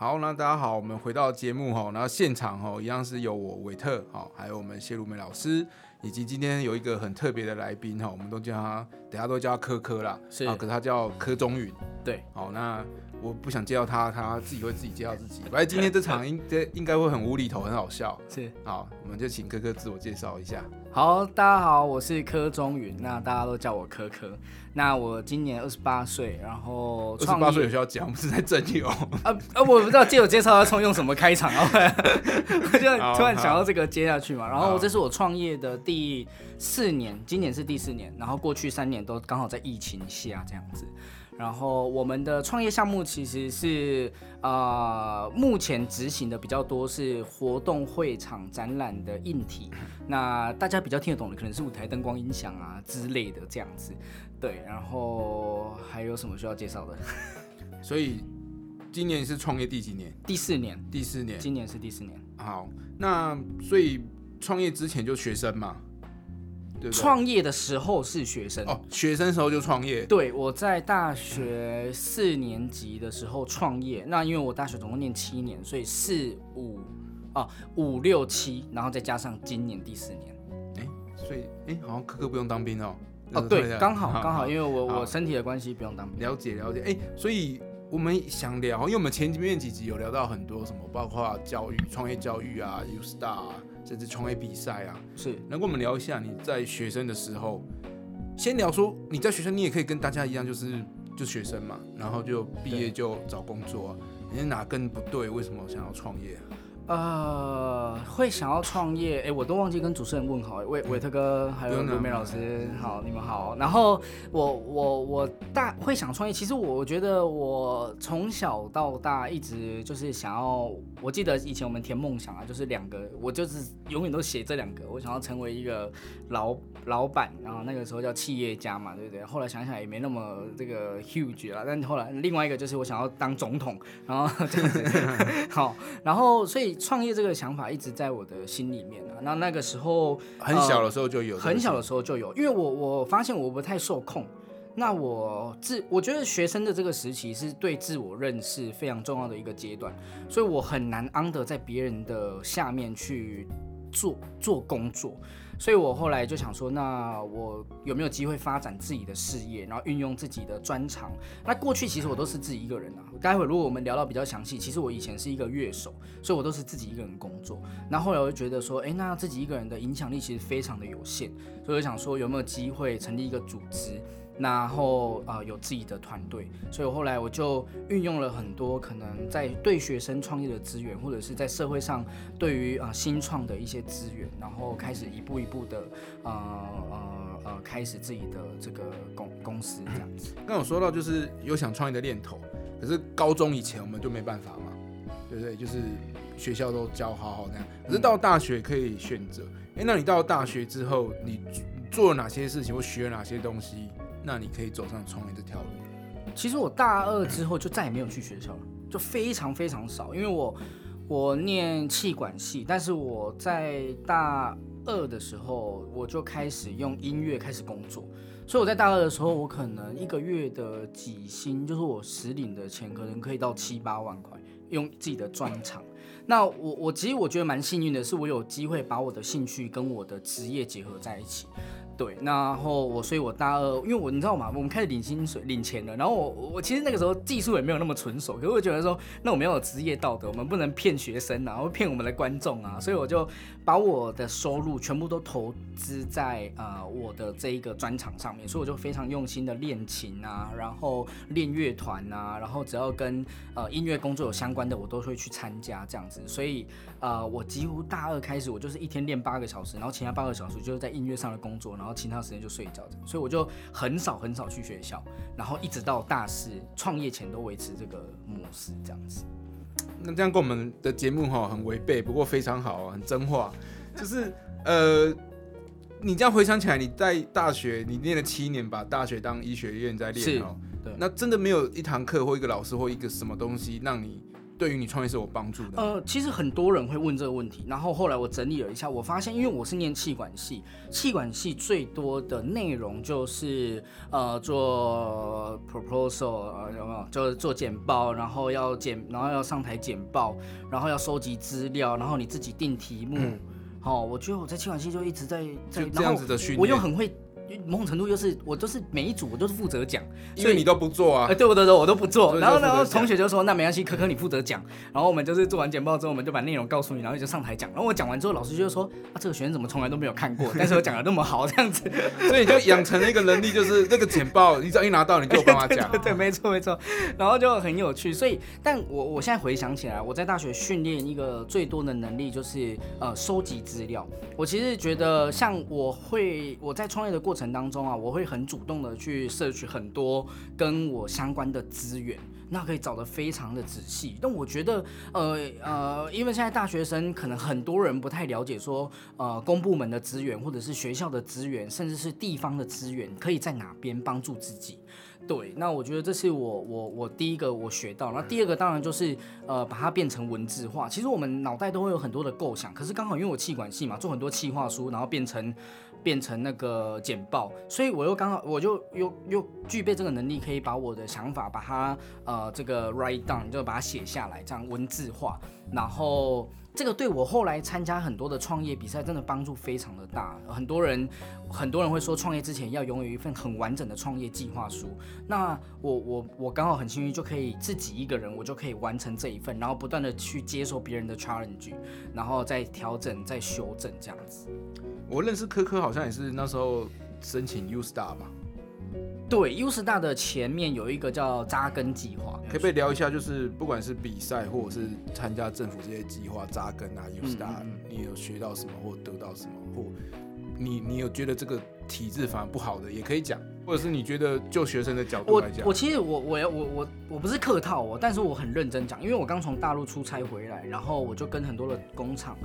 好，那大家好，我们回到节目哈，然后现场哈一样是有我韦特哈，还有我们谢如梅老师，以及今天有一个很特别的来宾哈，我们都叫他，等下都叫他科科啦，是。啊，可是他叫柯中允，对，好，那我不想介绍他，他自己会自己介绍自己，反 正今天这场应该应该会很无厘头，很好笑，是好，我们就请科科自我介绍一下。好，大家好，我是柯中云，那大家都叫我柯柯。那我今年二十八岁，然后二十八岁有需要讲，不是在正友。啊啊！我不知道借我介绍要从用什么开场啊，我就突然想到这个接下去嘛。然后好这是我创业的第四年，今年是第四年，然后过去三年都刚好在疫情下这样子。然后我们的创业项目其实是呃，目前执行的比较多是活动会场展览的硬体，那大家比较听得懂的可能是舞台灯光音响啊之类的这样子。对，然后还有什么需要介绍的？所以今年是创业第几年？第四年，第四年。今年是第四年。好，那所以创业之前就学生嘛，对不对？创业的时候是学生，哦，学生时候就创业，对，我在大学四年级的时候创业。那因为我大学总共念七年，所以四五哦五六七，然后再加上今年第四年。所以哎、好像科科不用当兵哦。哦，对，刚好刚好，因为我我身体的关系不用当兵。了解了解，哎、所以我们想聊，因为我们前面几集有聊到很多什么，包括教育、创业教育啊、U Star 啊，甚至创业比赛啊，是能跟我们聊一下你在学生的时候，先聊说你在学生，你也可以跟大家一样，就是就学生嘛，然后就毕业就找工作啊，你是哪根不对？为什么想要创业啊？呃，会想要创业，哎，我都忘记跟主持人问好，韦韦特哥还有不用卢梅老师，好，你们好。然后我我我大会想创业，其实我我觉得我从小到大一直就是想要，我记得以前我们填梦想啊，就是两个，我就是永远都写这两个，我想要成为一个老老板，然后那个时候叫企业家嘛，对不对？后来想想也没那么这个 huge 啊，但后来另外一个就是我想要当总统，然后这样子，好，然后所以创业这个想法一直在我的心里面啊。那那个时候很小的时候就有，很小的时候就有，因为我我发现我不太受控。那我自我觉得学生的这个时期是对自我认识非常重要的一个阶段，所以我很难安得在别人的下面去做做工作。所以我后来就想说，那我有没有机会发展自己的事业，然后运用自己的专长？那过去其实我都是自己一个人啊。待会如果我们聊到比较详细，其实我以前是一个乐手，所以我都是自己一个人工作。那后来我就觉得说，诶，那自己一个人的影响力其实非常的有限，所以我想说有没有机会成立一个组织，然后呃有自己的团队。所以后来我就运用了很多可能在对学生创业的资源，或者是在社会上对于呃新创的一些资源，然后开始一步一步的呃呃呃开始自己的这个公公司这样子。刚有说到就是有想创业的念头，可是高中以前我们就没办法嘛，对不对？就是学校都教好好那样，可是到大学可以选择。哎、那你到大学之后，你做了哪些事情或学了哪些东西，那你可以走上创业这条路？其实我大二之后就再也没有去学校了，就非常非常少，因为我我念气管系，但是我在大二的时候我就开始用音乐开始工作，所以我在大二的时候，我可能一个月的底薪，就是我实领的钱，可能可以到七八万块，用自己的专长。那我我其实我觉得蛮幸运的，是我有机会把我的兴趣跟我的职业结合在一起。对，然后我，所以我大二，因为我你知道吗？我们开始领薪水、领钱了。然后我我其实那个时候技术也没有那么纯熟，可是我觉得说，那我们要有职业道德，我们不能骗学生啊，或骗我们的观众啊。所以我就把我的收入全部都投资在呃我的这一个专场上面，所以我就非常用心的练琴啊，然后练乐团啊，然后只要跟呃音乐工作有相关的，我都会去参加这样子。所以呃，我几乎大二开始，我就是一天练八个小时，然后其他八个小时就是在音乐上的工作，然后其他时间就睡觉。所以我就很少很少去学校，然后一直到大四创业前都维持这个模式这样子。那这样跟我们的节目哈很违背，不过非常好，很真话。就是呃，你这样回想起来，你在大学你念了七年，把大学当医学院在练是哦。对那真的没有一堂课或一个老师或一个什么东西让你对于你创业是有帮助的？呃，其实很多人会问这个问题，然后后来我整理了一下，我发现，因为我是念气管系，气管系最多的内容就是呃做 proposal，呃有没有？就是做简报，然后要简，然后要上台简报，然后要收集资料，然后你自己定题目。好，我觉得我在气管系就一直在在这样子的训练，我又很会。某种程度就是我都是每一组我都是负责讲，所以你都不做啊？哎，对不对？对，我都不做。然后然后同学就说那没关系，可可你负责讲。然后我们就是做完简报之后，我们就把内容告诉你，然后就上台讲。然后我讲完之后，老师就说啊，这个学生怎么从来都没有看过？但是我讲的那么好，这样子，所以你就养成了一个能力，就是那个简报，你只要一拿到，你就有办法讲。对，没错没错。然后就很有趣。所以，但我我现在回想起来，我在大学训练一个最多的能力就是呃收集资料。我其实觉得，像我会我在创业的过程程当中啊，我会。很主动的去摄取很多跟我相关的资源，那可以找的非常的仔细。但我觉得，呃呃，因为现在大学生可能很多人不太了解，说呃公部门的资源，或者是学校的资源，甚至是地方的资源，可以在哪边帮助自己。对，那我觉得这是我我我第一个我学到，那第二个当然就是呃把它变成文字化。其实我们脑袋都会有很多的构想，可是刚好因为我气管系嘛，做很多气化书，然后变成。变成那个简报，所以我又刚好我就又又具备这个能力，可以把我的想法把它呃这个 write down，就把它写下来，这样文字化。然后这个对我后来参加很多的创业比赛，真的帮助非常的大。很多人很多人会说，创业之前要拥有一份很完整的创业计划书。那我我我刚好很幸运，就可以自己一个人，我就可以完成这一份，然后不断的去接受别人的 challenge，然后再调整再修正这样子。我认识科科好像也是那时候申请 U Star 吧？对，U Star 的前面有一个叫扎根计划，可以不可以聊一下？就是不管是比赛或者是参加政府这些计划扎根啊，U Star，你有学到什么或得到什么？或你你有觉得这个体制反而不好的，也可以讲，或者是你觉得就学生的角度来讲，我其实我我我我我不是客套哦，但是我很认真讲，因为我刚从大陆出差回来，然后我就跟很多的工厂。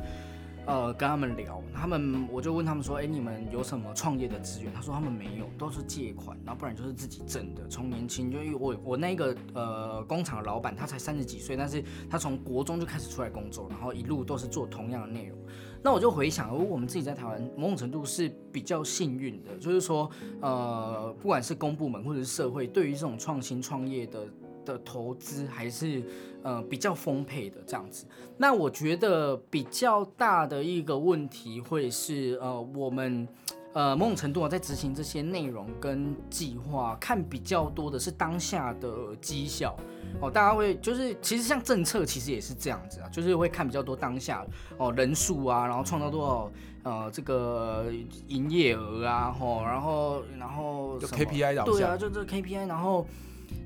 呃，跟他们聊，他们我就问他们说，哎，你们有什么创业的资源？他说他们没有，都是借款，然后不然就是自己挣的。从年轻就我我那个呃工厂的老板，他才三十几岁，但是他从国中就开始出来工作，然后一路都是做同样的内容。那我就回想，如果我们自己在台湾，某种程度是比较幸运的，就是说，呃，不管是公部门或者是社会，对于这种创新创业的。的投资还是呃比较丰沛的这样子，那我觉得比较大的一个问题会是呃我们呃某种程度啊在执行这些内容跟计划，看比较多的是当下的绩效哦，大家会就是其实像政策其实也是这样子啊，就是会看比较多当下哦人数啊，然后创造多少呃这个营业额啊，吼，然后然后 KPI 导向，对啊，就这 KPI，然后。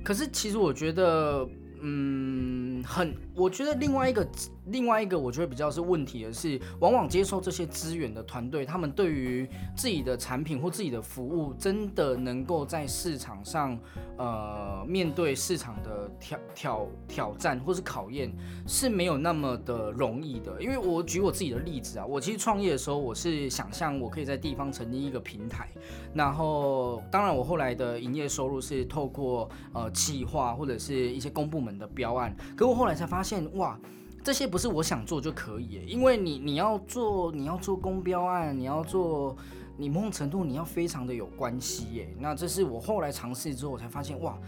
可是，其实我觉得，嗯，很，我觉得另外一个。另外一个我觉得比较是问题的是，往往接受这些资源的团队，他们对于自己的产品或自己的服务，真的能够在市场上，呃，面对市场的挑挑挑战或是考验，是没有那么的容易的。因为我举我自己的例子啊，我其实创业的时候，我是想象我可以在地方成立一个平台，然后当然我后来的营业收入是透过呃企划或者是一些公部门的标案，可我后来才发现，哇。这些不是我想做就可以，因为你你要做你要做公标案，你要做你某种程度你要非常的有关系耶。那这是我后来尝试之后我才发现，哇，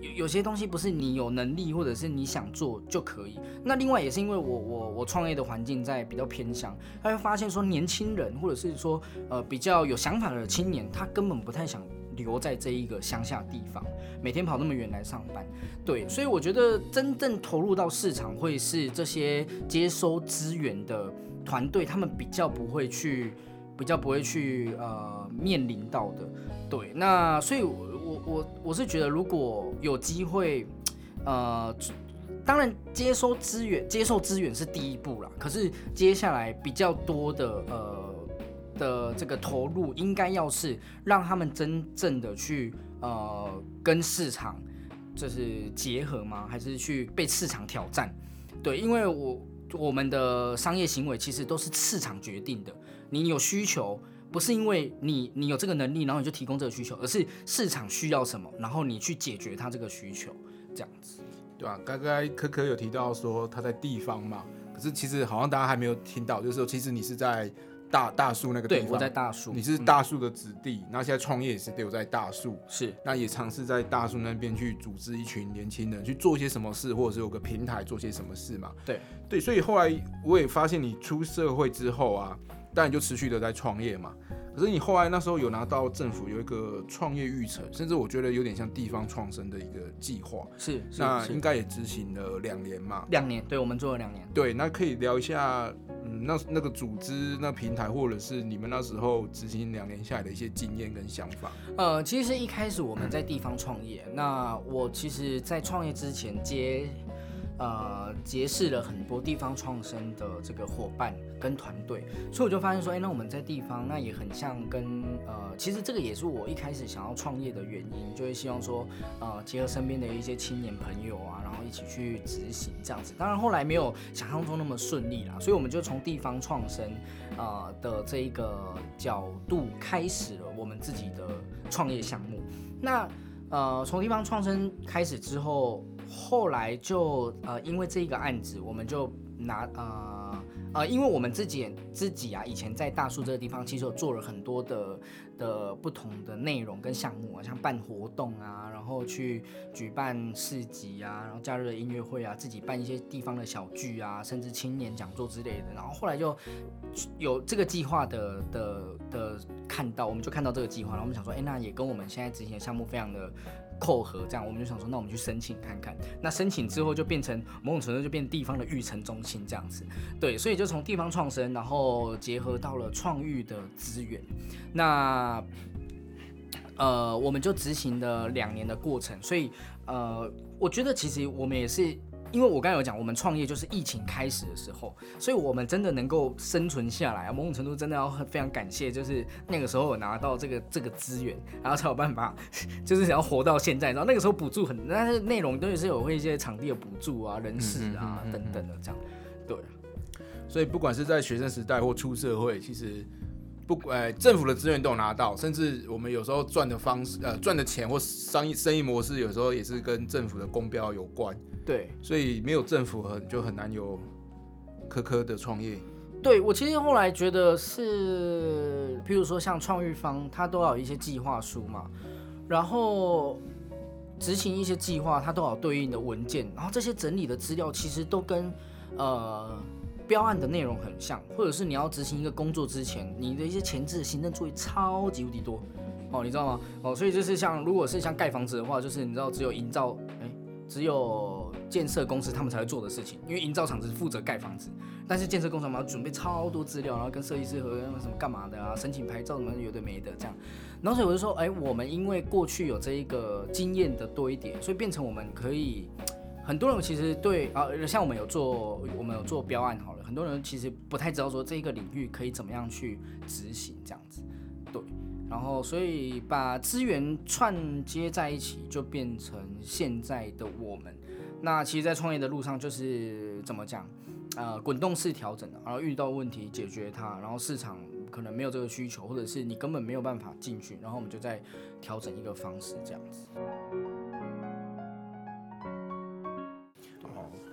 有有些东西不是你有能力或者是你想做就可以。那另外也是因为我我我创业的环境在比较偏乡，他会发现说年轻人或者是说呃比较有想法的青年，他根本不太想。留在这一个乡下地方，每天跑那么远来上班，对，所以我觉得真正投入到市场会是这些接收资源的团队，他们比较不会去，比较不会去呃面临到的，对，那所以，我我我我是觉得如果有机会，呃，当然接收资源，接受资源是第一步啦，可是接下来比较多的呃。的这个投入应该要是让他们真正的去呃跟市场就是结合吗？还是去被市场挑战？对，因为我我们的商业行为其实都是市场决定的。你有需求，不是因为你你有这个能力，然后你就提供这个需求，而是市场需要什么，然后你去解决它这个需求，这样子。对吧？刚刚科科有提到说他在地方嘛，可是其实好像大家还没有听到，就是说其实你是在大大树那个地对，方，我在大树，你是嗯。大树的子弟，那、现在创业也是留在大树，是。那也尝试在大树那边去组织一群年轻人去做些什么事，或者是有个平台做些什么事嘛。对。对，所以后来我也发现你出社会之后啊，当然就持续的在创业嘛。可是你后来那时候有拿到政府有一个创业育成，甚至我觉得有点像地方创生的一个计划，是那应该也执行了两年嘛。两年，对我们做了两年。对，那可以聊一下，嗯，那那个组织、那平台，或者是你们那时候执行两年下来的一些经验跟想法。呃，其实一开始我们在地方创业，那我其实，在创业之前接呃结识了很多地方创生的这个伙伴跟团队，所以我就发现说，哎、那我们在地方那也很像跟呃，其实这个也是我一开始想要创业的原因，就会希望说，呃，结合身边的一些青年朋友啊，然后一起去执行这样子。当然后来没有想象中那么顺利啦，所以我们就从地方创生呃的这一个角度开始了我们自己的创业项目。那呃，从地方创生开始之后，后来就呃，因为这一个案子，我们就拿呃呃，因为我们自己自己啊，以前在大树这个地方，其实有做了很多的的不同的内容跟项目啊，像办活动啊，然后去举办市集啊，然后假日的音乐会啊，自己办一些地方的小聚啊，甚至青年讲座之类的。然后后来就有这个计划的的的看到，我们就看到这个计划，然后我们想说，哎，那也跟我们现在执行的项目非常的扣合，这样我们就想说，那我们去申请看看。那申请之后就变成某种程度就变地方的育成中心这样子，对，所以就从地方创生，然后结合到了创育的资源，那。呃，我们就执行了两年的过程，所以呃，我觉得其实我们也是，因为我刚才有讲，我们创业就是疫情开始的时候，所以我们真的能够生存下来，某种程度真的要非常感谢，就是那个时候有拿到这个这个资源，然后才有办法，就是想要活到现在。然后那个时候补助很，但是内容都是有会一些场地的补助啊、人事啊等等的这样，对。所以不管是在学生时代或出社会，其实不呃政府的资源都有拿到，甚至我们有时候赚的方式呃赚的钱或商业生意模式，有时候也是跟政府的公标有关。对，所以没有政府很就很难有科科的创业。对我其实后来觉得是，譬如说像创育方，它都要有一些计划书嘛，然后执行一些计划，它都有对应的文件，然后这些整理的资料其实都跟呃标案的内容很像，或者是你要执行一个工作之前，你的一些前置行政作业超级无敌多哦，你知道吗？哦，所以就是像如果是像盖房子的话，就是你知道只有营造，哎，只有建设公司他们才会做的事情，因为营造厂只负责盖房子，但是建设工程嘛，要准备超多资料，然后跟设计师和什么干嘛的啊，申请牌照什么有的没的这样。然后所以我就说，哎，我们因为过去有这一个经验的多一点，所以变成我们可以，很多人其实对啊，像我们有做，我们有做标案好了，很多人其实不太知道说这一个领域可以怎么样去执行这样子，对。然后，所以把资源串接在一起，就变成现在的我们。那其实，在创业的路上，就是怎么讲，呃，滚动式调整，然后遇到问题解决它，然后市场可能没有这个需求，或者是你根本没有办法进去，然后我们就再调整一个方式，这样子。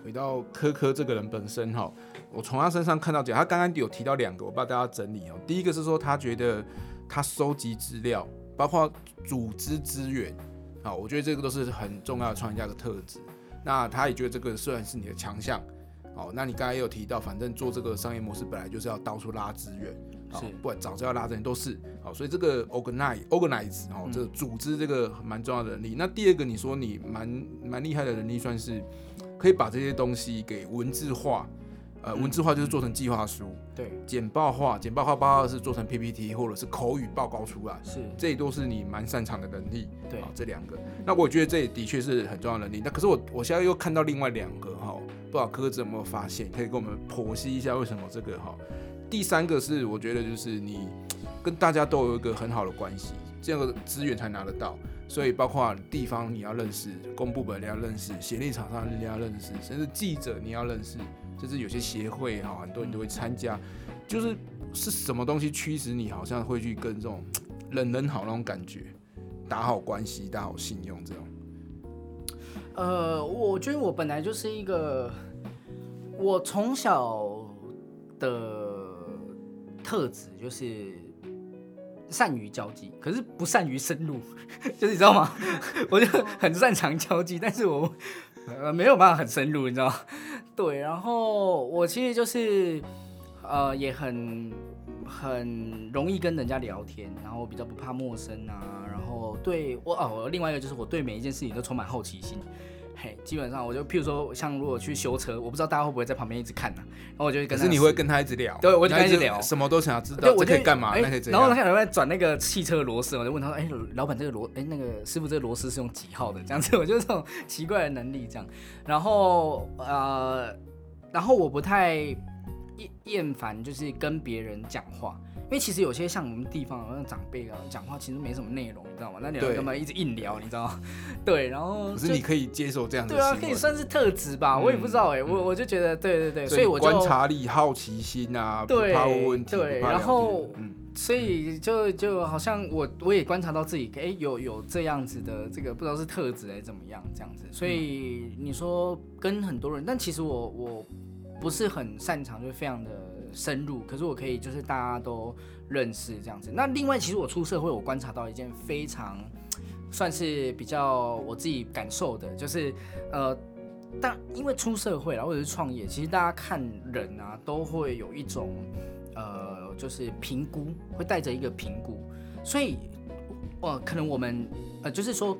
回到科科这个人本身哈，我从他身上看到讲，他刚刚有提到两个，我帮大家整理哦。第一个是说他觉得他收集资料，包括组织资源，好，我觉得这个都是很重要的创业家的特质。那他也觉得这个虽然是你的强项，哦，那你刚才也有提到，反正做这个商业模式本来就是要到处拉资源，哦是不管早知道拉资源都是，好，所以这个 organize organize 哦，这个组织这个蛮重要的能力。那第二个你说你蛮蛮厉害的能力，算是可以把这些东西给文字化，呃，文字化就是做成计划书，对，简报化，简报化包括是做成 PPT 或者是口语报告出来，是，这都是你蛮擅长的能力。对好，这两个，那我觉得这也的确是很重要的能力。那可是我我现在又看到另外两个哈，不知道柯子有没有发现，可以跟我们剖析一下为什么这个哈。第三个是我觉得就是你跟大家都有一个很好的关系，这个资源才拿得到。所以包括地方你要认识，公部门你要认识，协力厂商你要认识，甚至记者你要认识，甚至有些协会哈，很多人都会参加。就是是什么东西驱使你好像会去跟这种人人好那种感觉，打好关系，打好信用这种。呃，我觉得我本来就是一个，我从小的特质就是善于交际，可是不善于深入，就是你知道吗？我就很擅长交际，但是我 呃没有办法很深入，你知道吗？对，然后我其实就是呃也很很容易跟人家聊天，然后比较不怕陌生啊，然后对我哦，另外一个就是我对每一件事情都充满好奇心。嘿，基本上我就譬如说，像如果去修车，我不知道大家会不会在旁边一直看呢、然后我就跟他可是你会跟他一直聊，对我就跟他一直聊什么都想要知道，这可以干嘛？哎那可以怎然后他样？可能会转那个汽车的螺丝，我就问他说：“哎、老板，这个螺，哎、那个师傅，这个螺丝是用几号的？”这样子，我就这种奇怪的能力这样。然后呃，然后我不太厌厌烦，就是跟别人讲话，因为其实有些像我们地方那种长辈啊，讲话其实没什么内容，你知道吗？那你要对干嘛一直硬聊，你知道吗？对，然后可是你可以接受这样的对啊，可以算是特质吧，我也不知道哎、嗯我我就觉得对对对，所以我就观察力、好奇心啊，不对怕问问题，对然后嗯，所以就就好像我我也观察到自己，哎、有有这样子的这个不知道是特质还是怎么样这样子。所以你说跟很多人，但其实我我不是很擅长，就是非常的深入，可是我可以就是大家都认识这样子。那另外，其实我出社会，我观察到一件非常算是比较我自己感受的，就是呃。但因为出社会了，或者是创业，其实大家看人啊，都会有一种呃，就是评估，会带着一个评估，所以，呃，可能我们呃，就是说，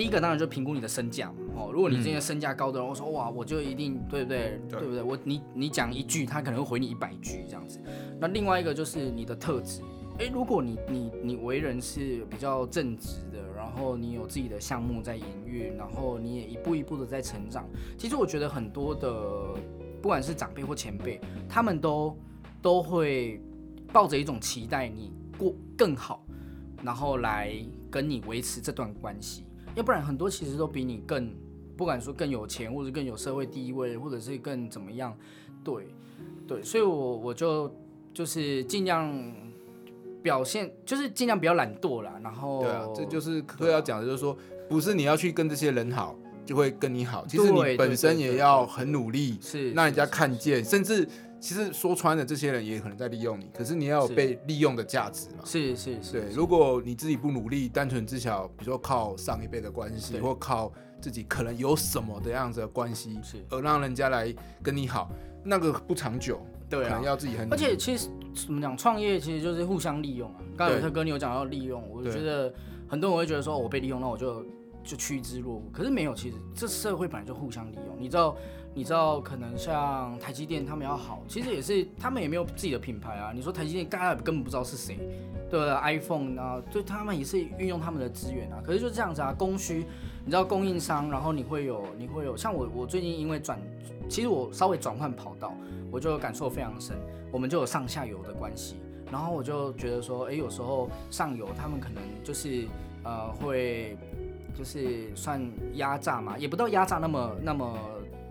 第一个当然就评估你的身价嘛，哦，如果你今天身价高的人，我说哇，我就一定对不对？对对不对？我你你讲一句，他可能会回你一百句这样子。那另外一个就是你的特质，诶，如果你你你为人是比较正直的，然后你有自己的项目在营运，然后你也一步一步的在成长，其实我觉得很多的，不管是长辈或前辈，他们都都会抱着一种期待你过更好，然后来跟你维持这段关系。要不然很多其实都比你更，不管说更有钱，或者更有社会地位，或者是更怎么样，对对，所以我我就就是尽量表现，就是尽量不要懒惰啦。然后对啊，这就是课要讲的，就是说，不是你要去跟这些人好就会跟你好，其实你本身也要很努力，是让人家看见，甚至其实说穿了，这些人也可能在利用你，可是你要有被利用的价值嘛。是是是，对，如果你自己不努力，单纯只想，比如说靠上一辈的关系，或靠自己可能有什么的样子的关系，是而让人家来跟你好，那个不长久，对啊可能。要自己很努而。且其实怎么讲，创业其实就是互相利用啊。刚才有特哥你有讲到利用，我对觉得很多人会觉得说，我被利用，那我就就趋之若鹜。可是没有，其实这社会本来就互相利用。你知道，你知道，可能像台积电他们要好，其实也是他们也没有自己的品牌啊。你说台积电，大家根本不知道是谁，对不对？iPhone 啊，对他们也是运用他们的资源啊。可是就这样子啊，供需，你知道供应商，然后你会有，你会有，像我，我最近因为转，其实我稍微转换跑道，我就感受非常深。我们就有上下游的关系，然后我就觉得说，哎，有时候上游他们可能就是呃会就是算压榨嘛，也不到压榨那么那么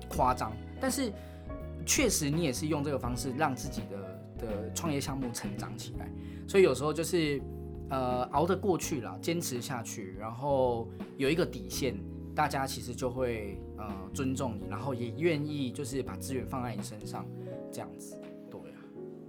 夸张，但是确实你也是用这个方式让自己的的创业项目成长起来，所以有时候就是呃熬得过去了，坚持下去，然后有一个底线。大家其实就会呃尊重你，然后也愿意就是把资源放在你身上，这样子，对啊。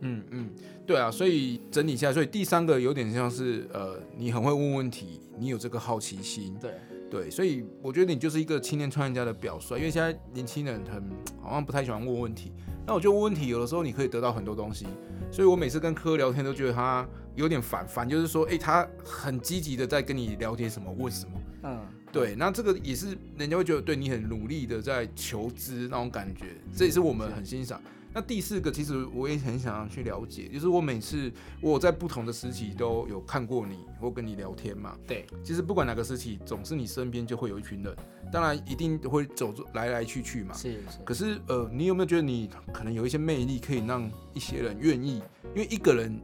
嗯嗯，对啊，所以整理一下，所以第三个有点像是呃，你很会问问题，你有这个好奇心，对，对，所以我觉得你就是一个青年创业家的表率，因为现在年轻人很好像不太喜欢问问题，那我觉得问问题有的时候你可以得到很多东西，所以我每次跟科聊天都觉得他有点烦，烦就是说，诶，他很积极的在跟你聊天什么问什么，嗯，对，那这个也是人家会觉得对你很努力的在求知那种感觉，这也是我们很欣赏。那第四个，其实我也很想要去了解，就是我每次我在不同的时期都有看过你或跟你聊天嘛。对，其实不管哪个时期，总是你身边就会有一群人，当然一定会走来来去去嘛。是是，可是呃，你有没有觉得你可能有一些魅力，可以让一些人愿意？因为一个人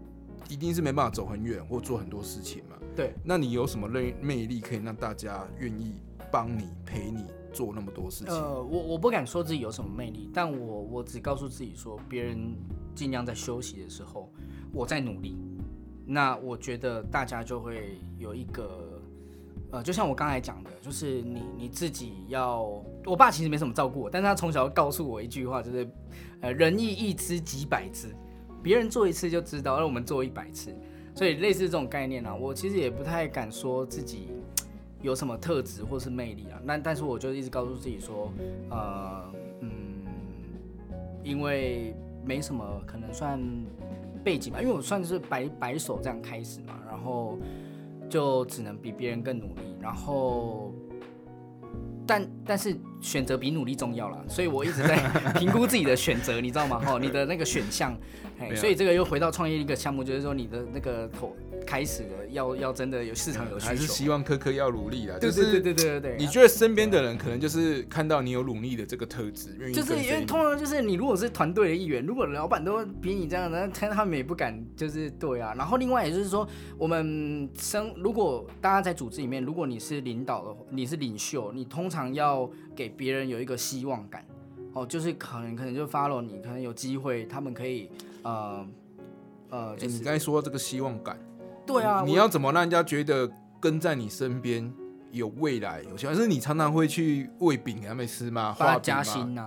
一定是没办法走很远或做很多事情嘛。对，那你有什么魅魅力可以让大家愿意帮你陪你做那么多事情？呃，我我不敢说自己有什么魅力，但我我只告诉自己说，别人尽量在休息的时候，我在努力。那我觉得大家就会有一个呃，就像我刚才讲的，就是你你自己要，我爸其实没什么照顾我，但是他从小告诉我一句话，就是呃，仁义一知几百知，别人做一次就知道，而我们做一百次，所以类似这种概念啊，我其实也不太敢说自己有什么特质或是魅力啊，那但是我就一直告诉自己说，呃，嗯，因为没什么可能算背景吧，因为我算是白白手这样开始嘛，然后。就只能比别人更努力，然后，但但是选择比努力重要了，所以我一直在 评估自己的选择，你知道吗？哈，你的那个选项，哎，所以这个又回到创业一个项目，就是说你的那个投。开始了，要要真的有市场有需求，还是希望科科要努力啦。对对对对对对。你觉得身边的人可能就是看到你有努力的这个特质，就是因为通常就是你如果是团队的一员，如果老板都比你这样，那他他们也不敢就是对啊。然后另外也就是说，我们生如果大家在组织里面，如果你是领导的，你是领袖，你通常要给别人有一个希望感哦，就是可能可能就 follow 你，可能有机会他们可以呃呃，你刚才说这个希望感。对啊，你要怎么让人家觉得跟在你身边有未来？有希望？是你常常会去喂饼给他们吃吗？发加薪呐，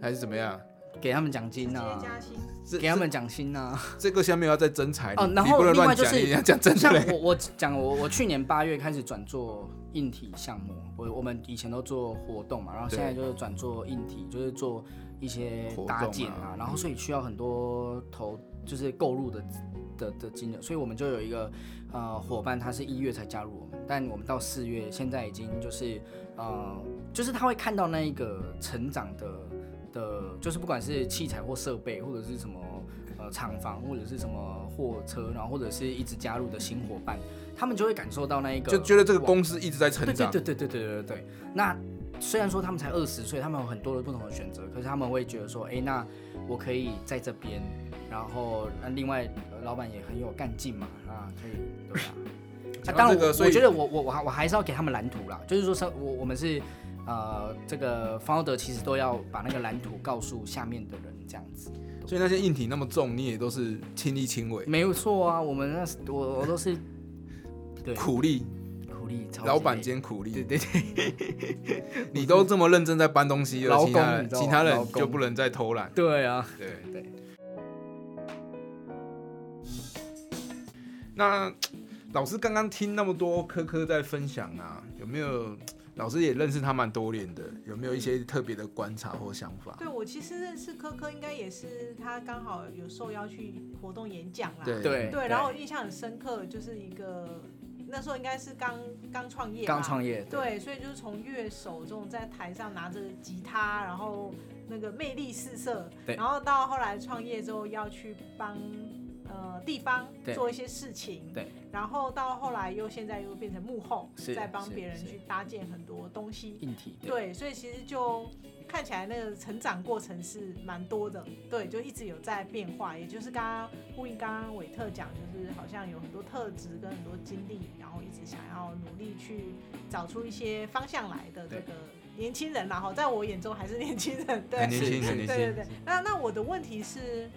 还是怎么样？给他们奖金呐，加薪，给他们奖金呐。这个下面要再增财哦。然后另外就是讲真像我我讲我我去年八月开始转做硬体项目，我我们以前都做活动嘛，然后现在就是转做硬体，就是做一些搭建啊，然后所以需要很多投就是购入的。的的金额，所以我们就有一个呃伙伴，他是一月才加入我们，但我们到四月，现在已经就是呃，就是他会看到那一个成长的的，就是不管是器材或设备，或者是什么呃厂房，或者是什么货车，然后或者是一直加入的新伙伴，他们就会感受到那一个，就觉得这个公司一直在成长。对对对对对对对对。那虽然说他们才二十岁，他们有很多的不同的选择，可是他们会觉得说，哎，那我可以在这边。然后那另外老板也很有干劲嘛，啊，可以对吧？啊，当然我我觉得我我我还我还是要给他们蓝图啦，就是说，我我们是呃这个 founder 其实都要把那个蓝图告诉下面的人这样子。所以那些硬体那么重，你也都是亲力亲为？没有错啊，我们那我我都是对苦力老板兼苦力，对对对，你都这么认真在搬东西 了，其他其他人就不能再偷懒？对啊，对对。那老师刚刚听那么多科科在分享啊，有没有老师也认识他蛮多年的？有没有一些特别的观察或想法？对我其实认识科科，应该也是他刚好有受邀去活动演讲啦。对对对，然后我印象很深刻，就是一个那时候应该是刚刚创业，刚创业，对，所以就是从乐手这种在台上拿着吉他，然后那个魅力四射，然后到后来创业之后要去帮。呃，地方做一些事情，对，然后到后来又现在又变成幕后，在帮别人去搭建很多东西，硬体，对，所以其实就看起来那个成长过程是蛮多的，对，就一直有在变化，也就是刚刚呼应刚刚韦特讲，就是好像有很多特质跟很多经历，然后一直想要努力去找出一些方向来的这个年轻人，然后在我眼中还是年轻人，对，年轻人，对对对，那那我的问题是。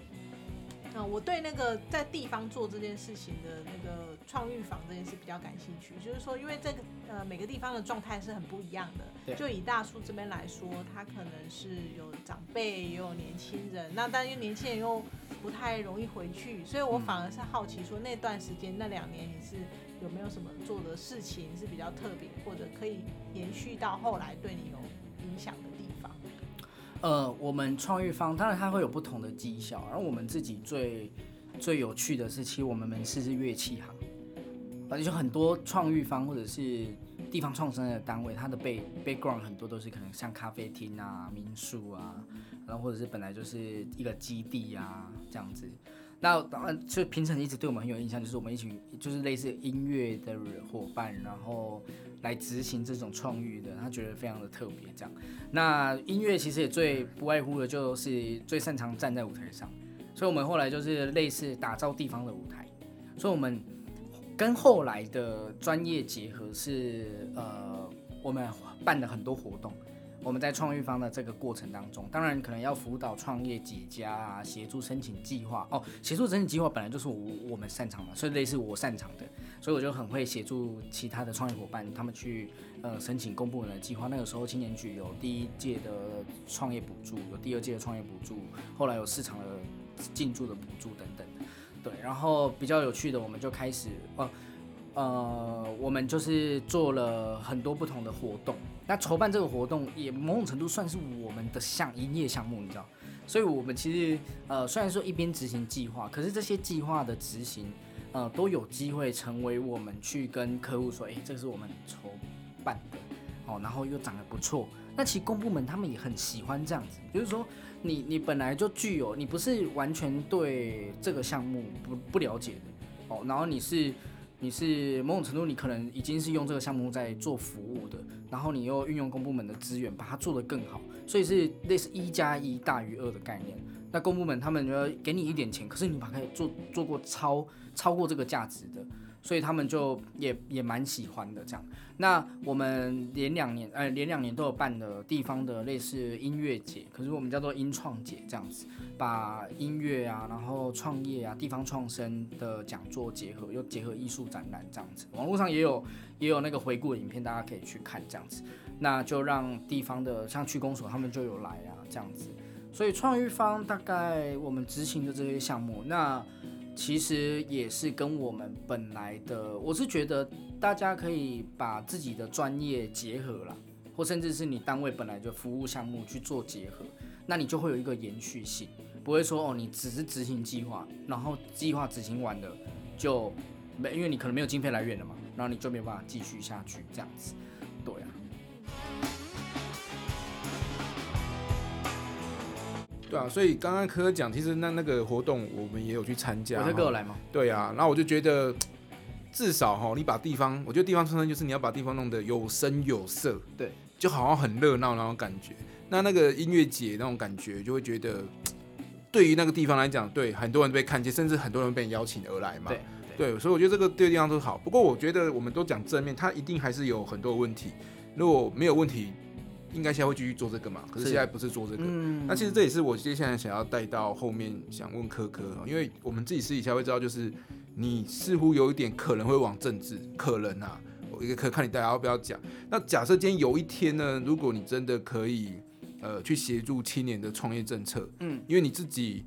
嗯，我对那个在地方做这件事情的那个创育坊这件事比较感兴趣，就是说，因为这个呃每个地方的状态是很不一样的。就以大叔这边来说，他可能是有长辈，也有年轻人，那但因为年轻人又不太容易回去，所以我反而是好奇说，那段时间那两年你是有没有什么做的事情是比较特别，或者可以延续到后来对你有影响的地方？呃，我们创育方当然它会有不同的绩效，然后我们自己最最有趣的是，其实我们门市是乐器行，而且很多创育方或者是地方创生的单位，它的背 background 很多都是可能像咖啡厅啊、民宿啊，然后或者是本来就是一个基地啊这样子。那当然，就平成一直对我们很有印象，就是我们一起就是类似音乐的伙伴，然后来执行这种创意的，他觉得非常的特别。这样，那音乐其实也最不外乎的就是最擅长站在舞台上，所以我们后来就是类似打造地方的舞台。所以我们跟后来的专业结合是，呃，我们办了很多活动。我们在创育方的这个过程当中，当然可能要辅导创业几家啊，协助申请计划哦。协助申请计划本来就是我我们擅长的，所以类似我擅长的，所以我就很会协助其他的创业伙伴，他们去呃申请公部门的计划。那个时候青年局有第一届的创业补助，有第二届的创业补助，后来有市场的进驻的补助等等。对，然后比较有趣的，我们就开始呃呃，我们就是做了很多不同的活动。那筹办这个活动也某种程度算是我们的项营业项目，你知道？所以我们其实呃虽然说一边执行计划，可是这些计划的执行呃都有机会成为我们去跟客户说，哎，这是我们筹办的哦，然后又长得不错。那其实公部门他们也很喜欢这样子，就是说你你本来就具有，你不是完全对这个项目不不了解的哦，然后你是。你是某种程度，你可能已经是用这个项目在做服务的，然后你又运用公部门的资源把它做得更好，所以是类似一加一大于二的概念。那公部门他们要给你一点钱，可是你把它做做过超超过这个价值的。所以他们就也也蛮喜欢的这样。那我们连两年，呃，连两年都有办的地方的类似音乐节，可是我们叫做音创节这样子，把音乐啊，然后创业啊，地方创生的讲座结合，又结合艺术展览这样子。网络上也有也有那个回顾的影片，大家可以去看这样子。那就让地方的像区公所他们就有来啊这样子。所以创育方大概我们执行的这些项目，那。其实也是跟我们本来的，我是觉得大家可以把自己的专业结合了，或甚至是你单位本来就服务项目去做结合，那你就会有一个延续性，不会说哦，你只是执行计划，然后计划执行完了就没，因为你可能没有经费来源了嘛，然后你就没有办法继续下去这样子，对啊，所以刚刚科讲，其实那那个活动我们也有去参加。我哥来吗？对啊，然后我就觉得，至少哈，你把地方，我觉得地方创生就是你要把地方弄得有声有色，对，就好像很热闹那种感觉。那那个音乐节那种感觉，就会觉得，对于那个地方来讲，对很多人被看见，甚至很多人被邀请而来嘛。对，对，所以我觉得这个对地方都好。不过我觉得我们都讲正面，它一定还是有很多问题。如果没有问题。应该现在会继续做这个嘛？可是现在不是做这个。那其实这也是我接下来想要带到后面想问科科，因为我们自己私底下会知道，就是你似乎有一点可能会往政治，可能啊，我一个可看你大家要不要讲。那假设今天有一天呢，如果你真的可以呃去协助青年的创业政策，嗯，因为你自己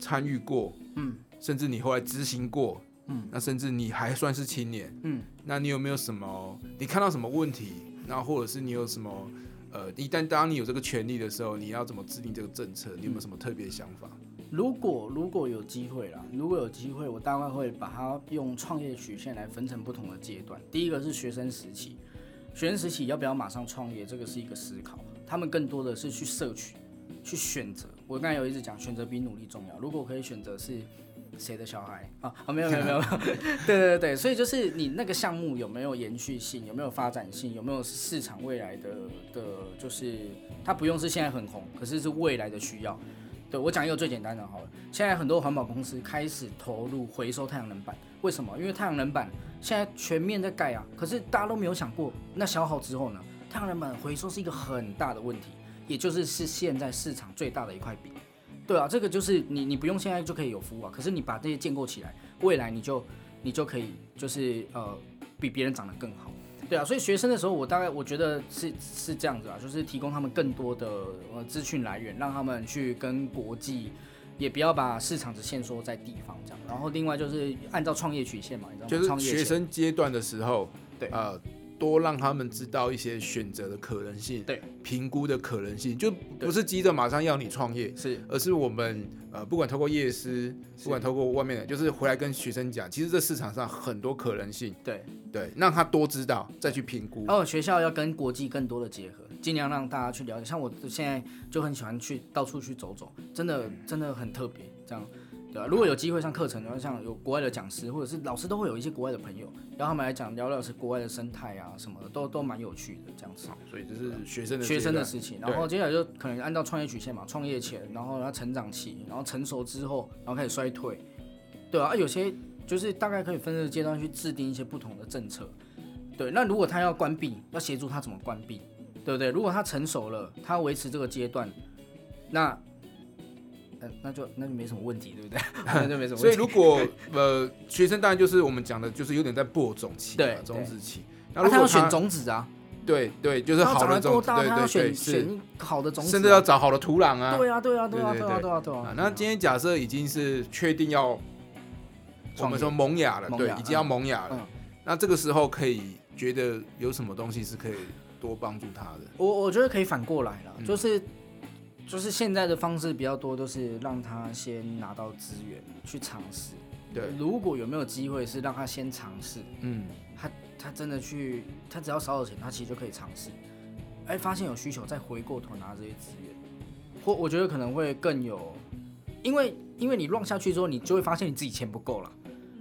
参与过，嗯，甚至你后来执行过，嗯，那甚至你还算是青年，嗯，那你有没有什么你看到什么问题？然后或者是你有什么？呃，一旦当你有这个权利的时候，你要怎么制定这个政策？你有没有什么特别想法？如果如果有机会啦，如果有机会，我大概会把它用创业曲线来分成不同的阶段。第一个是学生时期，学生时期要不要马上创业，这个是一个思考。他们更多的是去摄取、去选择。我刚才有一直讲，选择比努力重要。如果可以选择是。谁的小孩啊？啊，没有没有没有，对对对所以就是你那个项目有没有延续性，有没有发展性，有没有市场未来的的，就是它不用是现在很红，可是是未来的需要。对我讲一个最简单的好了，现在很多环保公司开始投入回收太阳能板，为什么？因为太阳能板现在全面在盖啊，可是大家都没有想过，那消耗之后呢？太阳能板回收是一个很大的问题，也就是是现在市场最大的一块饼。对啊，这个就是你，你不用现在就可以有服务啊。可是你把这些建构起来，未来你就你就可以就是呃比别人长得更好。对啊，所以学生的时候，我大概我觉得是是这样子啊，就是提供他们更多的呃资讯来源，让他们去跟国际，也不要把市场只限缩在地方这样。然后另外就是按照创业曲线嘛，你知道吗？就是学生阶段的时候，对呃。多让他们知道一些选择的可能性，对，评估的可能性，就不是急着马上要你创业，是，而是我们呃，不管透过夜师，不管透过外面的，就是回来跟学生讲，其实这市场上很多可能性，对，对，让他多知道，再去评估。然后学校要跟国际更多的结合，尽量让大家去了解。像我现在就很喜欢去到处去走走，真的真的很特别，这样。对啊，如果有机会上课程，然后像有国外的讲师或者是老师，都会有一些国外的朋友，然后他们来讲聊聊是国外的生态啊什么的，都都蛮有趣的这样子。所以这是学生的学生的事情，然后接下来就可能按照创业曲线嘛，创业前，然后他成长期，然后成熟之后，然后开始衰退。对啊，有些就是大概可以分这个阶段去制定一些不同的政策。对，那如果他要关闭，要协助他怎么关闭，对不对？如果他成熟了，他维持这个阶段，那。那那就那就没什么问题，对不对？那就没什么问题。所以如果 呃学生当然就是我们讲的，就是有点在播种期嘛，对种子期。那啊如果他要选种子啊，对对，就是好的种子，对对对，选选，好的种子啊，甚至要找好的土壤啊。对啊，对啊，对啊，对啊，对啊，对啊啊。那今天假设已经是确定要我们说萌芽了，对，已经要萌芽了嗯。那这个时候可以觉得有什么东西是可以多帮助他的？我我觉得可以反过来了，嗯就是就是现在的方式比较多，都是让他先拿到资源去尝试。对，如果有没有机会是让他先尝试，嗯，他他真的去，他只要少有钱，他其实就可以尝试。哎，发现有需求，再回过头拿这些资源，或我觉得可能会更有，因为因为你乱下去之后，你就会发现你自己钱不够了。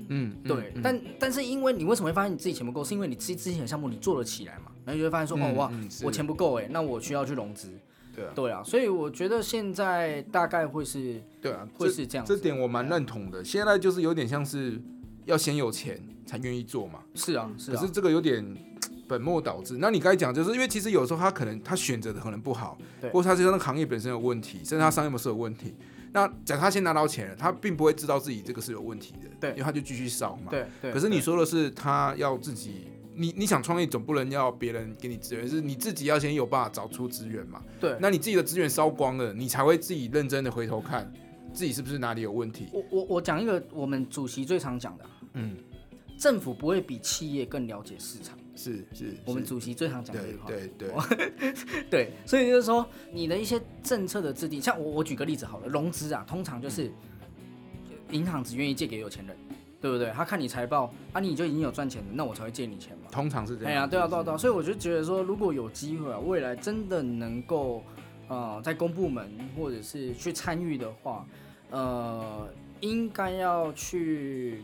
嗯，嗯对，嗯但但是因为你为什么会发现你自己钱不够，是因为你自己之前的项目你做了起来嘛，然后你就会发现说，嗯哦哇，我钱不够哎，那我需要去融资。对啊，对啊，所以我觉得现在大概会是对啊，会是这样子。这点我蛮认同的。现在就是有点像是要先有钱才愿意做嘛，是啊，是啊，可是这个有点本末倒置。那你刚才讲，就是因为其实有时候他可能他选择的可能不好，对或者他这个行业本身有问题，甚至他商业模式有问题。那假如他先拿到钱了，他并不会知道自己这个是有问题的，对因为他就继续烧嘛。对对。可是你说的是他要自己，你你想创业总不能要别人给你资源，是你自己要先有办法找出资源嘛。对，那你自己的资源烧光了，你才会自己认真的回头看自己是不是哪里有问题。我我我讲一个我们主席最常讲的啊，嗯，政府不会比企业更了解市场。是是，我们主席最常讲这对句话。对对，对，所以就是说，你的一些政策的制定，像我我举个例子好了，融资啊，通常就是银行只愿意借给有钱人，对不对？他看你财报啊，你就已经有赚钱了，那我才会借你钱嘛。通常是这样。哎呀，对啊，对啊，对啊，所以我就觉得说，如果有机会啊，未来真的能够呃在公部门或者是去参与的话，呃，应该要去，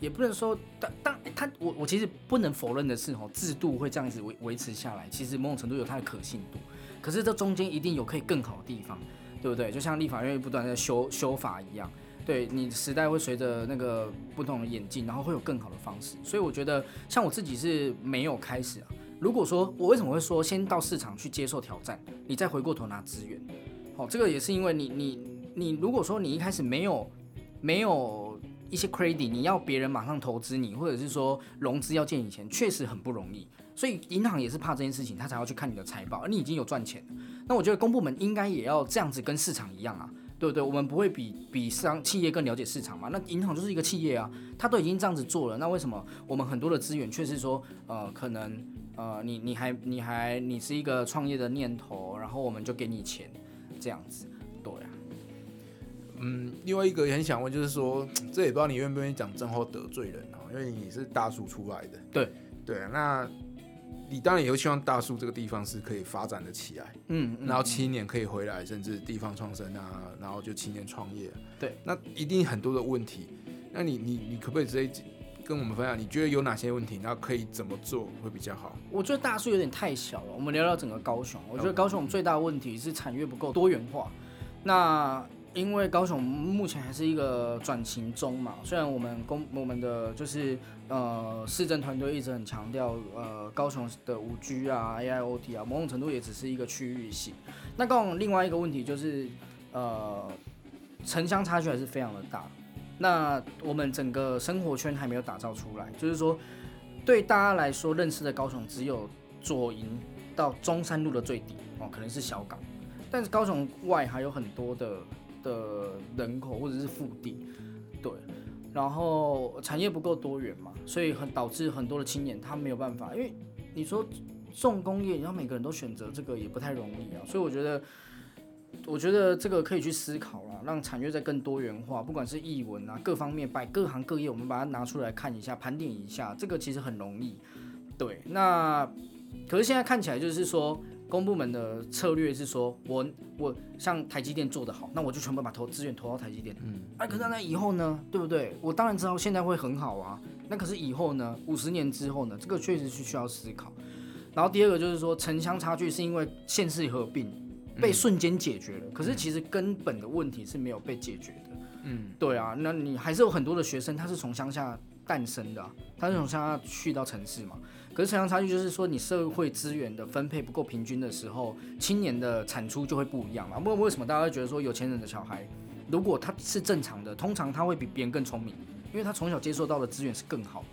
也不能说当当他我我其实不能否认的是哦，制度会这样子维维持下来，其实某种程度有它的可信度，可是这中间一定有可以更好的地方，对不对？就像立法院不断在修修法一样。对你时代会随着那个不同的演进，然后会有更好的方式，所以我觉得像我自己是没有开始啊。如果说我为什么会说先到市场去接受挑战，你再回过头拿资源，哦，这个也是因为你你你如果说你一开始没有没有一些 credit，你要别人马上投资你，或者是说融资要借你钱，确实很不容易。所以银行也是怕这件事情，他才要去看你的财报，而你已经有赚钱。那我觉得公部门应该也要这样子跟市场一样啊。对不对？我们不会比比商企业更了解市场嘛？那银行就是一个企业啊，它都已经这样子做了，那为什么我们很多的资源却是说，呃，可能呃，你你还你还你是一个创业的念头，然后我们就给你钱，这样子，对啊，嗯，另外一个也很想问，就是说，这也不知道你愿不愿意讲正后得罪人哦，因为你是大叔出来的。对对啊，那你当然也会希望大树这个地方是可以发展的起来，嗯，嗯然后七年可以回来，甚至地方创生啊，然后就七年创业。对，那一定很多的问题。那你你你可不可以直接跟我们分享，你觉得有哪些问题，然后可以怎么做会比较好？我觉得大树有点太小了。我们聊聊整个高雄，我觉得高雄最大的问题是产业不够多元化。那因为高雄目前还是一个转型中嘛，虽然我们公我们的就是呃市政团队一直很强调呃高雄的五 G 啊 AIoT 啊，某种程度也只是一个区域性。那高雄另外一个问题就是呃城乡差距还是非常的大。那我们整个生活圈还没有打造出来，就是说对大家来说认识的高雄只有左营到中山路的最底哦，可能是小港，但是高雄外还有很多的的人口或者是腹地，对，然后产业不够多元嘛，所以很导致很多的青年他没有办法，因为你说重工业，然后每个人都选择这个也不太容易啊，所以我觉得。我觉得这个可以去思考了，让产业再更多元化，不管是译文啊，各方面，把各行各业我们把它拿出来看一下，盘点一下，这个其实很容易。对，那可是现在看起来就是说，公部门的策略是说我我像台积电做得好，那我就全部把投资源投到台积电。嗯，啊，可是那以后呢，对不对？我当然知道现在会很好啊，那可是以后呢？五十年之后呢？这个确实是需要思考。然后第二个就是说，城乡差距是因为县市合并被瞬间解决了，可是其实根本的问题是没有被解决的。嗯，对啊，那你还是有很多的学生，他是从乡下诞生的啊、他是从乡下去到城市嘛。可是城乡差距就是说，你社会资源的分配不够平均的时候，青年的产出就会不一样嘛。为为什么大家会觉得说有钱人的小孩如果他是正常的，通常他会比别人更聪明，因为他从小接受到的资源是更好的。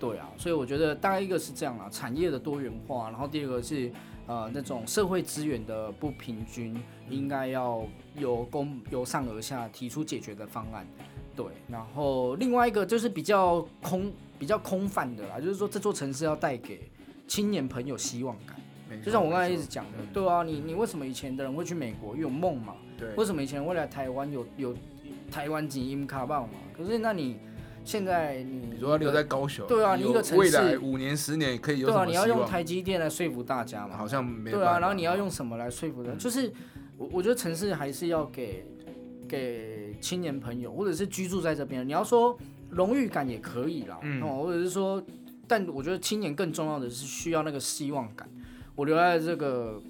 对啊，所以我觉得大概一个是这样啊，产业的多元化，然后第二个是呃那种社会资源的不平均，应该要由公由上而下提出解决的方案。对，然后另外一个就是比较空比较空泛的啦，就是说这座城市要带给青年朋友希望感。就像我刚才一直讲的嗯，对啊，你你为什么以前的人会去美国？因为有梦嘛。对，为什么以前会来台湾有有台湾精英卡棒嘛？可是那你现在你你说要留在高雄，对啊你一个城市未来五年十年可以有对啊，你要用台积电来说服大家嘛？好像没对啊，然后你要用什么来说服人？嗯就是我我觉得城市还是要给给青年朋友，或者是居住在这边，你要说荣誉感也可以啦，嗯哦，或者是说，但我觉得青年更重要的是需要那个希望感。我留在这个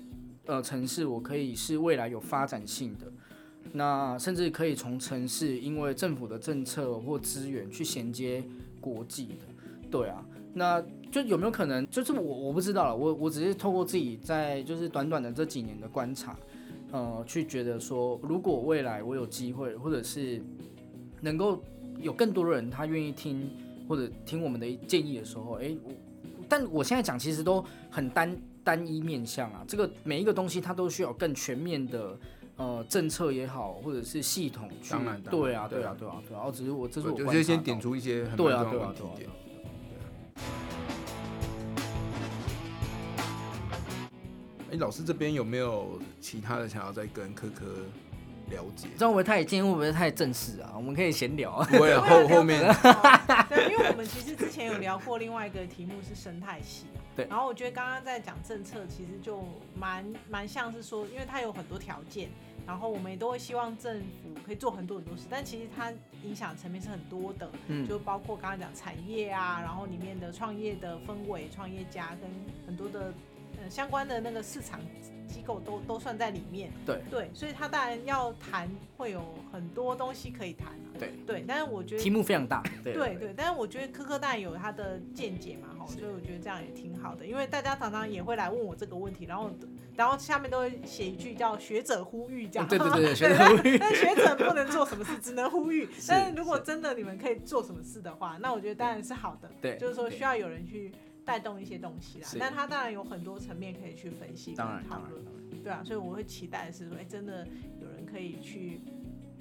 呃城市，我可以是未来有发展性的。那甚至可以从城市，因为政府的政策或资源去衔接国际的，对啊，那就有没有可能，就是我我不知道了，我我只是透过自己在就是短短的这几年的观察，呃，去觉得说，如果未来我有机会，或者是能够有更多的人他愿意听或者听我们的建议的时候，哎，我但我现在讲其实都很单单一面向啊，这个每一个东西它都需要更全面的。呃，政策也好，或者是系统去，当然对啊，对啊对啊，对啊，哦，只是我这是我就观察到是先点出一些很对啊，蛮重对啊，对啊要的问题，点。哎，老师这边有没有其他的想要再跟科科了解？这样会不会太今天会不会太正式啊？我们可以闲聊啊。不会 啊，后后面 对，因为我们其实之前有聊过另外一个题目是生态系，对然后我觉得刚刚在讲政策，其实就蛮蛮像是说，因为它有很多条件，然后我们也都会希望政府可以做很多很多事，但其实它影响层面是很多的，嗯就包括刚刚讲产业啊，然后里面的创业的氛围、创业家跟很多的呃相关的那个市场机构都都算在里面。对对，所以他当然要谈会有很多东西可以谈啊。对对，但是我觉得题目非常大，对对对，但是我觉得科科当然有他的见解嘛，哈，所以我觉得这样也挺好的，因为大家常常也会来问我这个问题，然后然后下面都会写一句叫学者呼吁这样，嗯对对对 对学者但呼吁但学者不能做什么事，只能呼吁。但是如果真的你们可以做什么事的话，那我觉得当然是好的，对就是说需要有人去带动一些东西啦。是。但他当然有很多层面可以去分析跟当然讨论。对啊，所以我会期待的是说，哎、真的有人可以去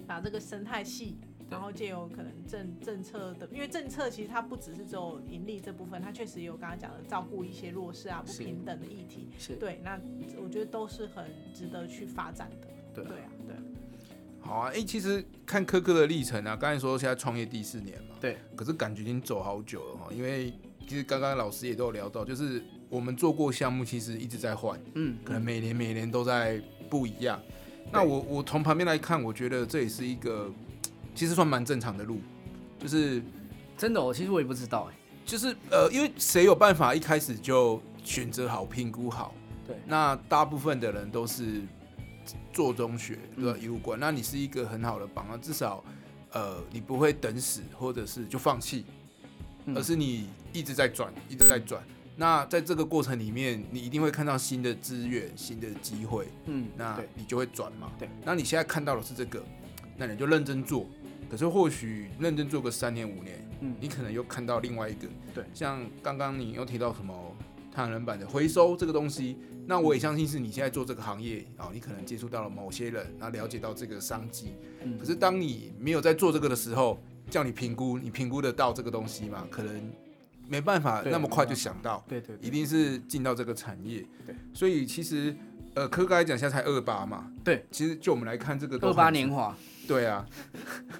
把这个生态系，然后借由可能政政策的，因为政策其实它不只是只有盈利这部分，它确实也有刚刚讲的照顾一些弱势啊、不平等的议题。是，对，那我觉得都是很值得去发展的。对啊。对啊，对啊。好啊，哎、其实看科科的历程啊，刚才说现在创业第四年嘛，对，可是感觉已经走好久了哈，因为其实刚刚老师也都有聊到，就是我们做过项目，其实一直在换，嗯，可能每年每年都在不一样。那我我从旁边来看，我觉得这也是一个其实算蛮正常的路，就是真的哦，其实我也不知道哎，就是呃，因为谁有办法一开始就选择好、评估好？对那大部分的人都是做中学，对吧？嗯一路过，那你是一个很好的榜样，至少呃，你不会等死，或者是就放弃，嗯而是你一直在转，一直在转。那在这个过程里面，你一定会看到新的资源、新的机会，嗯，那你就会转嘛。对。那你现在看到的是这个，那你就认真做。可是或许认真做个三年五年，嗯你可能又看到另外一个。对像刚刚你又提到什么太阳能板的回收这个东西，那我也相信是你现在做这个行业啊、你可能接触到了某些人，然后了解到这个商机。嗯可是当你没有在做这个的时候，叫你评估，你评估得到这个东西吗？可能没办法那么快就想到。对对对一定是进到这个产业。对，所以其实呃，科刚才讲现在才二八嘛。对，其实就我们来看这个都二八年华，对啊，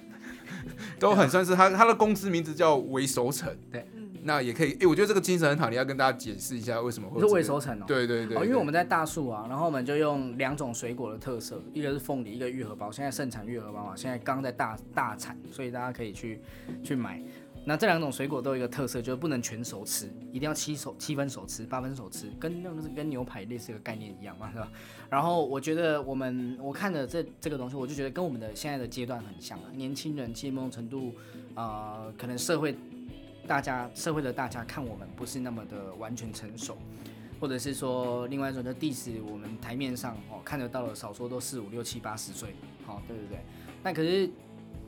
都很算是他他的公司名字叫维首城。嗯，那也可以，哎、我觉得这个精神很好，你要跟大家解释一下为什么会你说有这个尾收成哦，对对对哦，因为我们在大树啊，然后我们就用两种水果的特色，一个是凤梨，一个玉荷包。现在盛产玉荷包嘛，现在刚在大大产，所以大家可以去去买。那这两种水果都有一个特色，就是不能全熟吃，一定要七熟七分熟吃，八分熟吃，跟那个跟牛排类似的概念一样嘛，是吧？然后我觉得我们我看的这这个东西，我就觉得跟我们的现在的阶段很像啊，年轻人其实某种程度，呃，可能社会大家社会的大家看我们不是那么的完全成熟。或者是说另外一种就 diss 我们台面上哦看得到的，少说都四五六七八十岁，好、对对对。但可是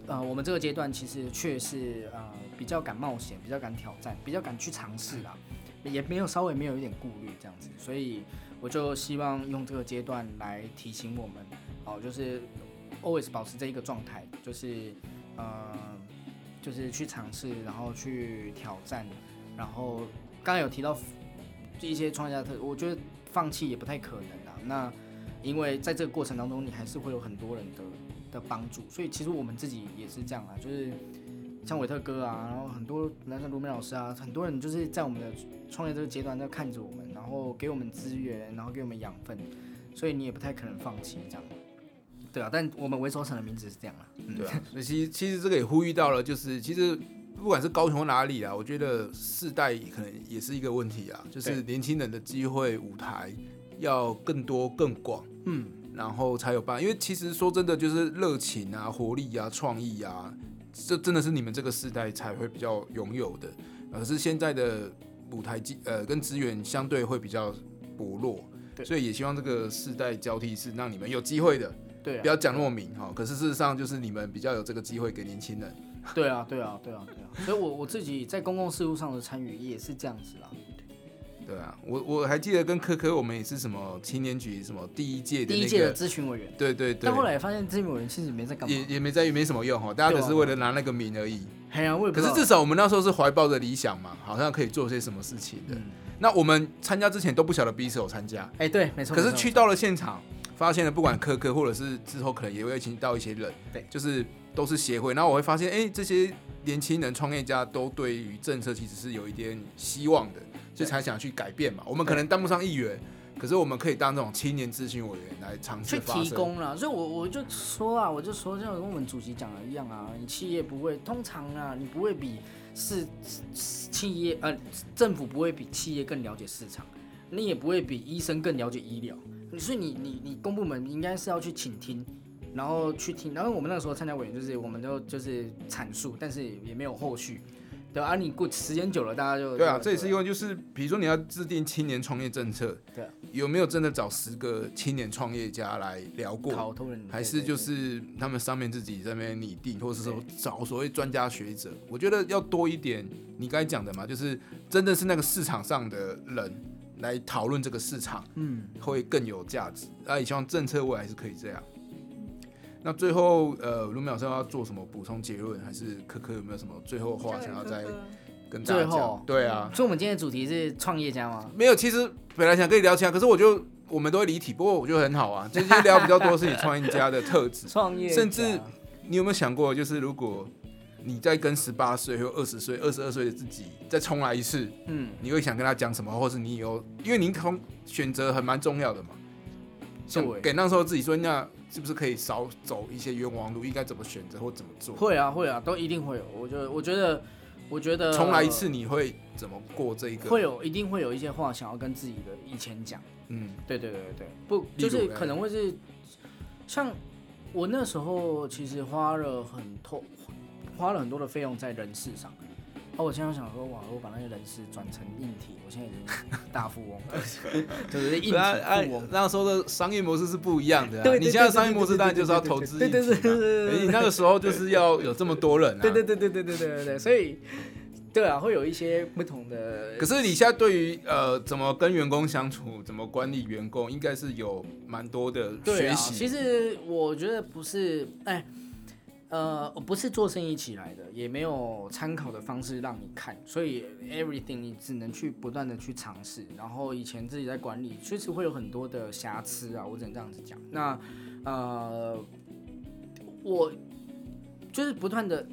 呃，我们这个阶段其实却是呃比较敢冒险，比较敢挑战，比较敢去尝试啦，也没有稍微没有一点顾虑这样子，所以我就希望用这个阶段来提醒我们，哦，就是 always 保持这一个状态，就是呃，就是去尝试，然后去挑战，然后刚刚有提到一些创业家特，我觉得放弃也不太可能啊。那因为在这个过程当中，你还是会有很多人的的帮助，所以其实我们自己也是这样啊，就是像伟特哥啊，然后很多男生卢梅老师啊，很多人就是在我们的创业这个阶段在看着我们，然后给我们资源，然后给我们养分，所以你也不太可能放弃这样。对啊，但我们维所城的名字是这样啊，嗯对啊，所以其实其实这个也呼吁到了，就是其实不管是高雄哪里啊，我觉得世代可能也是一个问题啊，就是年轻人的机会舞台要更多更广，嗯，然后才有办。因为其实说真的，就是热情啊、活力啊、创意啊，这真的是你们这个世代才会比较拥有的。可是现在的舞台机呃跟资源相对会比较薄弱，对所以也希望这个世代交替是让你们有机会的。对啊，不要讲那么明哈，可是事实上就是你们比较有这个机会给年轻人。对啊，对啊，对啊，对啊，所以我我自己在公共事务上的参与也是这样子啦。对啊，我我还记得跟科科我们也是什么青年局什么第一届的、那个、第一届的咨询委员，对对对，但后来也发现咨询委员其实没在干嘛也，也没在于没什么用哈，大家只是为了拿那个名而已。哎呀，我也不知道可是至少我们那时候是怀抱着理想嘛，好像可以做些什么事情的。嗯，那我们参加之前都不晓得彼此有参加，哎，对。没错可是去到了现场，发现了不管科科或者是之后可能也会请到一些人，对。就是都是协会，然后我会发现，哎、这些年轻人创业家都对于政策其实是有一点希望的，所以才想去改变嘛。我们可能当不上议员，可是我们可以当这种青年咨询委员来尝试去。提供了，所以我我就说啊，我就说，就跟我们主席讲的一样啊，你企业不会，通常啊，你不会比市企业呃政府不会比企业更了解市场，你也不会比医生更了解医疗，所以你你你公部门应该是要去倾听，然后去听，然后我们那个时候参加委员就是我们都就是阐述，但是也没有后续，对啊，你过时间久了，大家就对啊，这也是因为就是，比如说你要制定青年创业政策，对啊有没有真的找十个青年创业家来聊过？还是就是他们上面自己在那边拟定，或者是说找所谓专家学者，我觉得要多一点。你刚才讲的嘛，就是真的是那个市场上的人来讨论这个市场，嗯，会更有价值。那也希望政策未来是可以这样。那最后，呃，卢淼生要做什么补充结论，还是科科有没有什么最后话想要再跟大家最后讲？对啊，所以我们今天的主题是创业家吗？没有，其实本来想跟你聊其他，可是我就我们都会离题，不过我觉得很好啊，今天聊比较多是你创业家的特质。创业，甚至你有没有想过，就是如果你再跟十八岁或二十岁、二十二岁的自己再重来一次，嗯，你会想跟他讲什么，或是你以后，因为你从选择很蛮重要的嘛，像给那时候自己说，那是不是可以少走一些冤枉路，应该怎么选择或怎么做？会啊会啊，都一定会有。我觉得我觉得我觉得重来一次，你会怎么过这一个？会有一定会有一些话想要跟自己的以前讲。嗯，对对对对对，不就是可能会是像我那时候其实花了很多花了很多的费用在人事上。哦，我现在想说，哇，我把那些人事转成硬体，我现在已经大富翁了，就是硬体啊富翁。那时候的商业模式是不一样的、啊。对你现在的商业模式当然就是要投资对对对对对对对对你那个时候就是要有这么多人啊。对对对对对对对对对，所以对啊，会有一些不同的。可是你现在对于呃怎么跟员工相处，怎么管理员工，应该是有蛮多的对啊，学习。其实我觉得不是，哎，呃，我不是做生意起来的，也没有参考的方式让你看，所以 everything 你只能去不断的去尝试。然后以前自己在管理，确实会有很多的瑕疵啊，我只能这样子讲。那呃，我就是不断的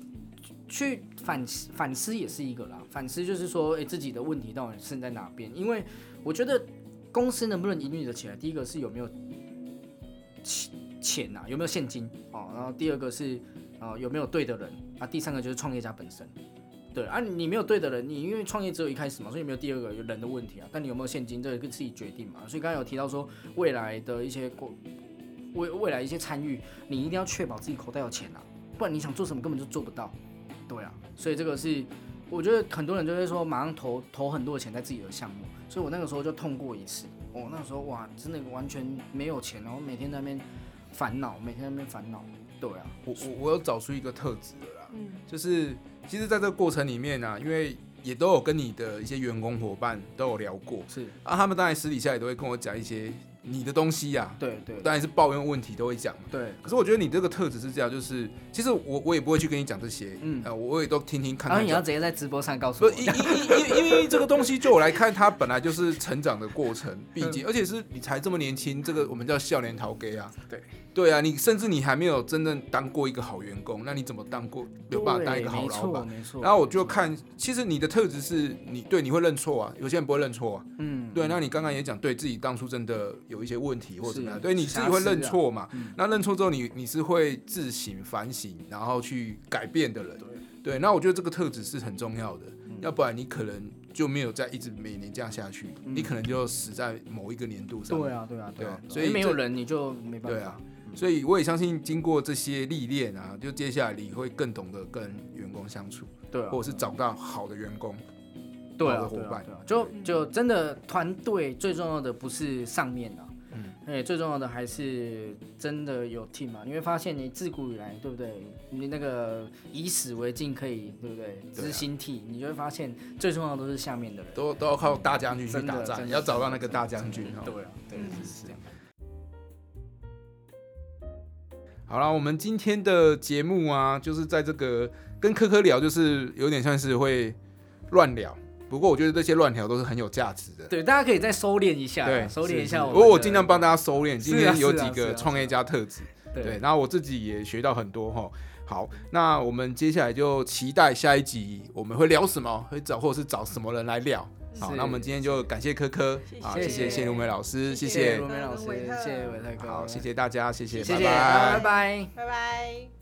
去反思反思也是一个啦，反思就是说，哎、自己的问题到底是在哪边？因为我觉得公司能不能盈利的起来，第一个是有没有钱钱呐、有没有现金哦，然后第二个是呃有没有对的人啊，第三个就是创业家本身。对啊，你没有对的人，你因为创业只有一开始嘛，所以没有第二个有人的问题啊。但你有没有现金，这个自己决定嘛。所以刚才有提到说未来的一些过未未来一些参与，你一定要确保自己口袋有钱啊，不然你想做什么根本就做不到。对啊，所以这个是我觉得很多人就会说马上投投很多的钱在自己的项目，所以我那个时候就痛过一次。哦，那时候哇，真的完全没有钱，然后每天在那边烦恼，每天在那边烦恼。对啊，我我我有找出一个特质的啦，嗯。就是其实在这个过程里面呢、啊，因为也都有跟你的一些员工伙伴都有聊过是，啊，他们当然私底下也都会跟我讲一些你的东西呀、对对。当然是抱怨问题都会讲嘛。对，可是我觉得你这个特质是这样，就是其实我我也不会去跟你讲这些，嗯我也都听听看然后。你要直接在直播上告诉我因因因因因为这个东西，就我来看，它本来就是成长的过程，毕嗯竟，而且是你才这么年轻，这个我们叫笑脸陶给啊。对对啊，你甚至你还没有真正当过一个好员工，那你怎么当过没有办法当一个好老板？没错。然后我就看，其实你的特质是你对你会认错啊，有些人不会认错啊。嗯，对，那你刚刚也讲，对自己当初真的有一些问题或者怎么样，是对你自己会认错嘛？嗯那认错之后你，你是会自省反省，然后去改变的人。对对，那我觉得这个特质是很重要的，嗯要不然你可能就没有再一直每年这样下去，嗯你可能就死在某一个年度上。对啊对啊对啊，对所以没有人你就没办法。对啊，所以我也相信，经过这些历练啊，就接下来你会更懂得跟员工相处，对啊，或者是找到好的员工。对啊，好的伙伴就就真的团队最重要的不是上面啊，嗯哎，最重要的还是真的有 team 嘛。你会发现，你自古以来，对不对？你那个以史为镜，可以对不对？知心替，你就会发现最重要的都是下面的人。都都要靠大将军去打仗，你要找到那个大将军哦。对啊，对嗯是这样。好了，我们今天的节目啊，就是在这个跟科科聊，就是有点像是会乱聊。不过我觉得这些乱聊都是很有价值的。对，大家可以再收敛一下，对，收敛一下不过我尽量帮大家收敛。今天有几个创业家特质，对对，然后我自己也学到很多哈。好，那我们接下来就期待下一集我们会聊什么，会找或者是找什么人来聊。好，那我们今天就感谢科科，谢好，谢谢谢谢卢梅老师，谢谢谢谢罗，梅老师，谢谢伟泰哥，好，谢谢大家，谢谢，谢谢，拜拜拜拜。拜拜。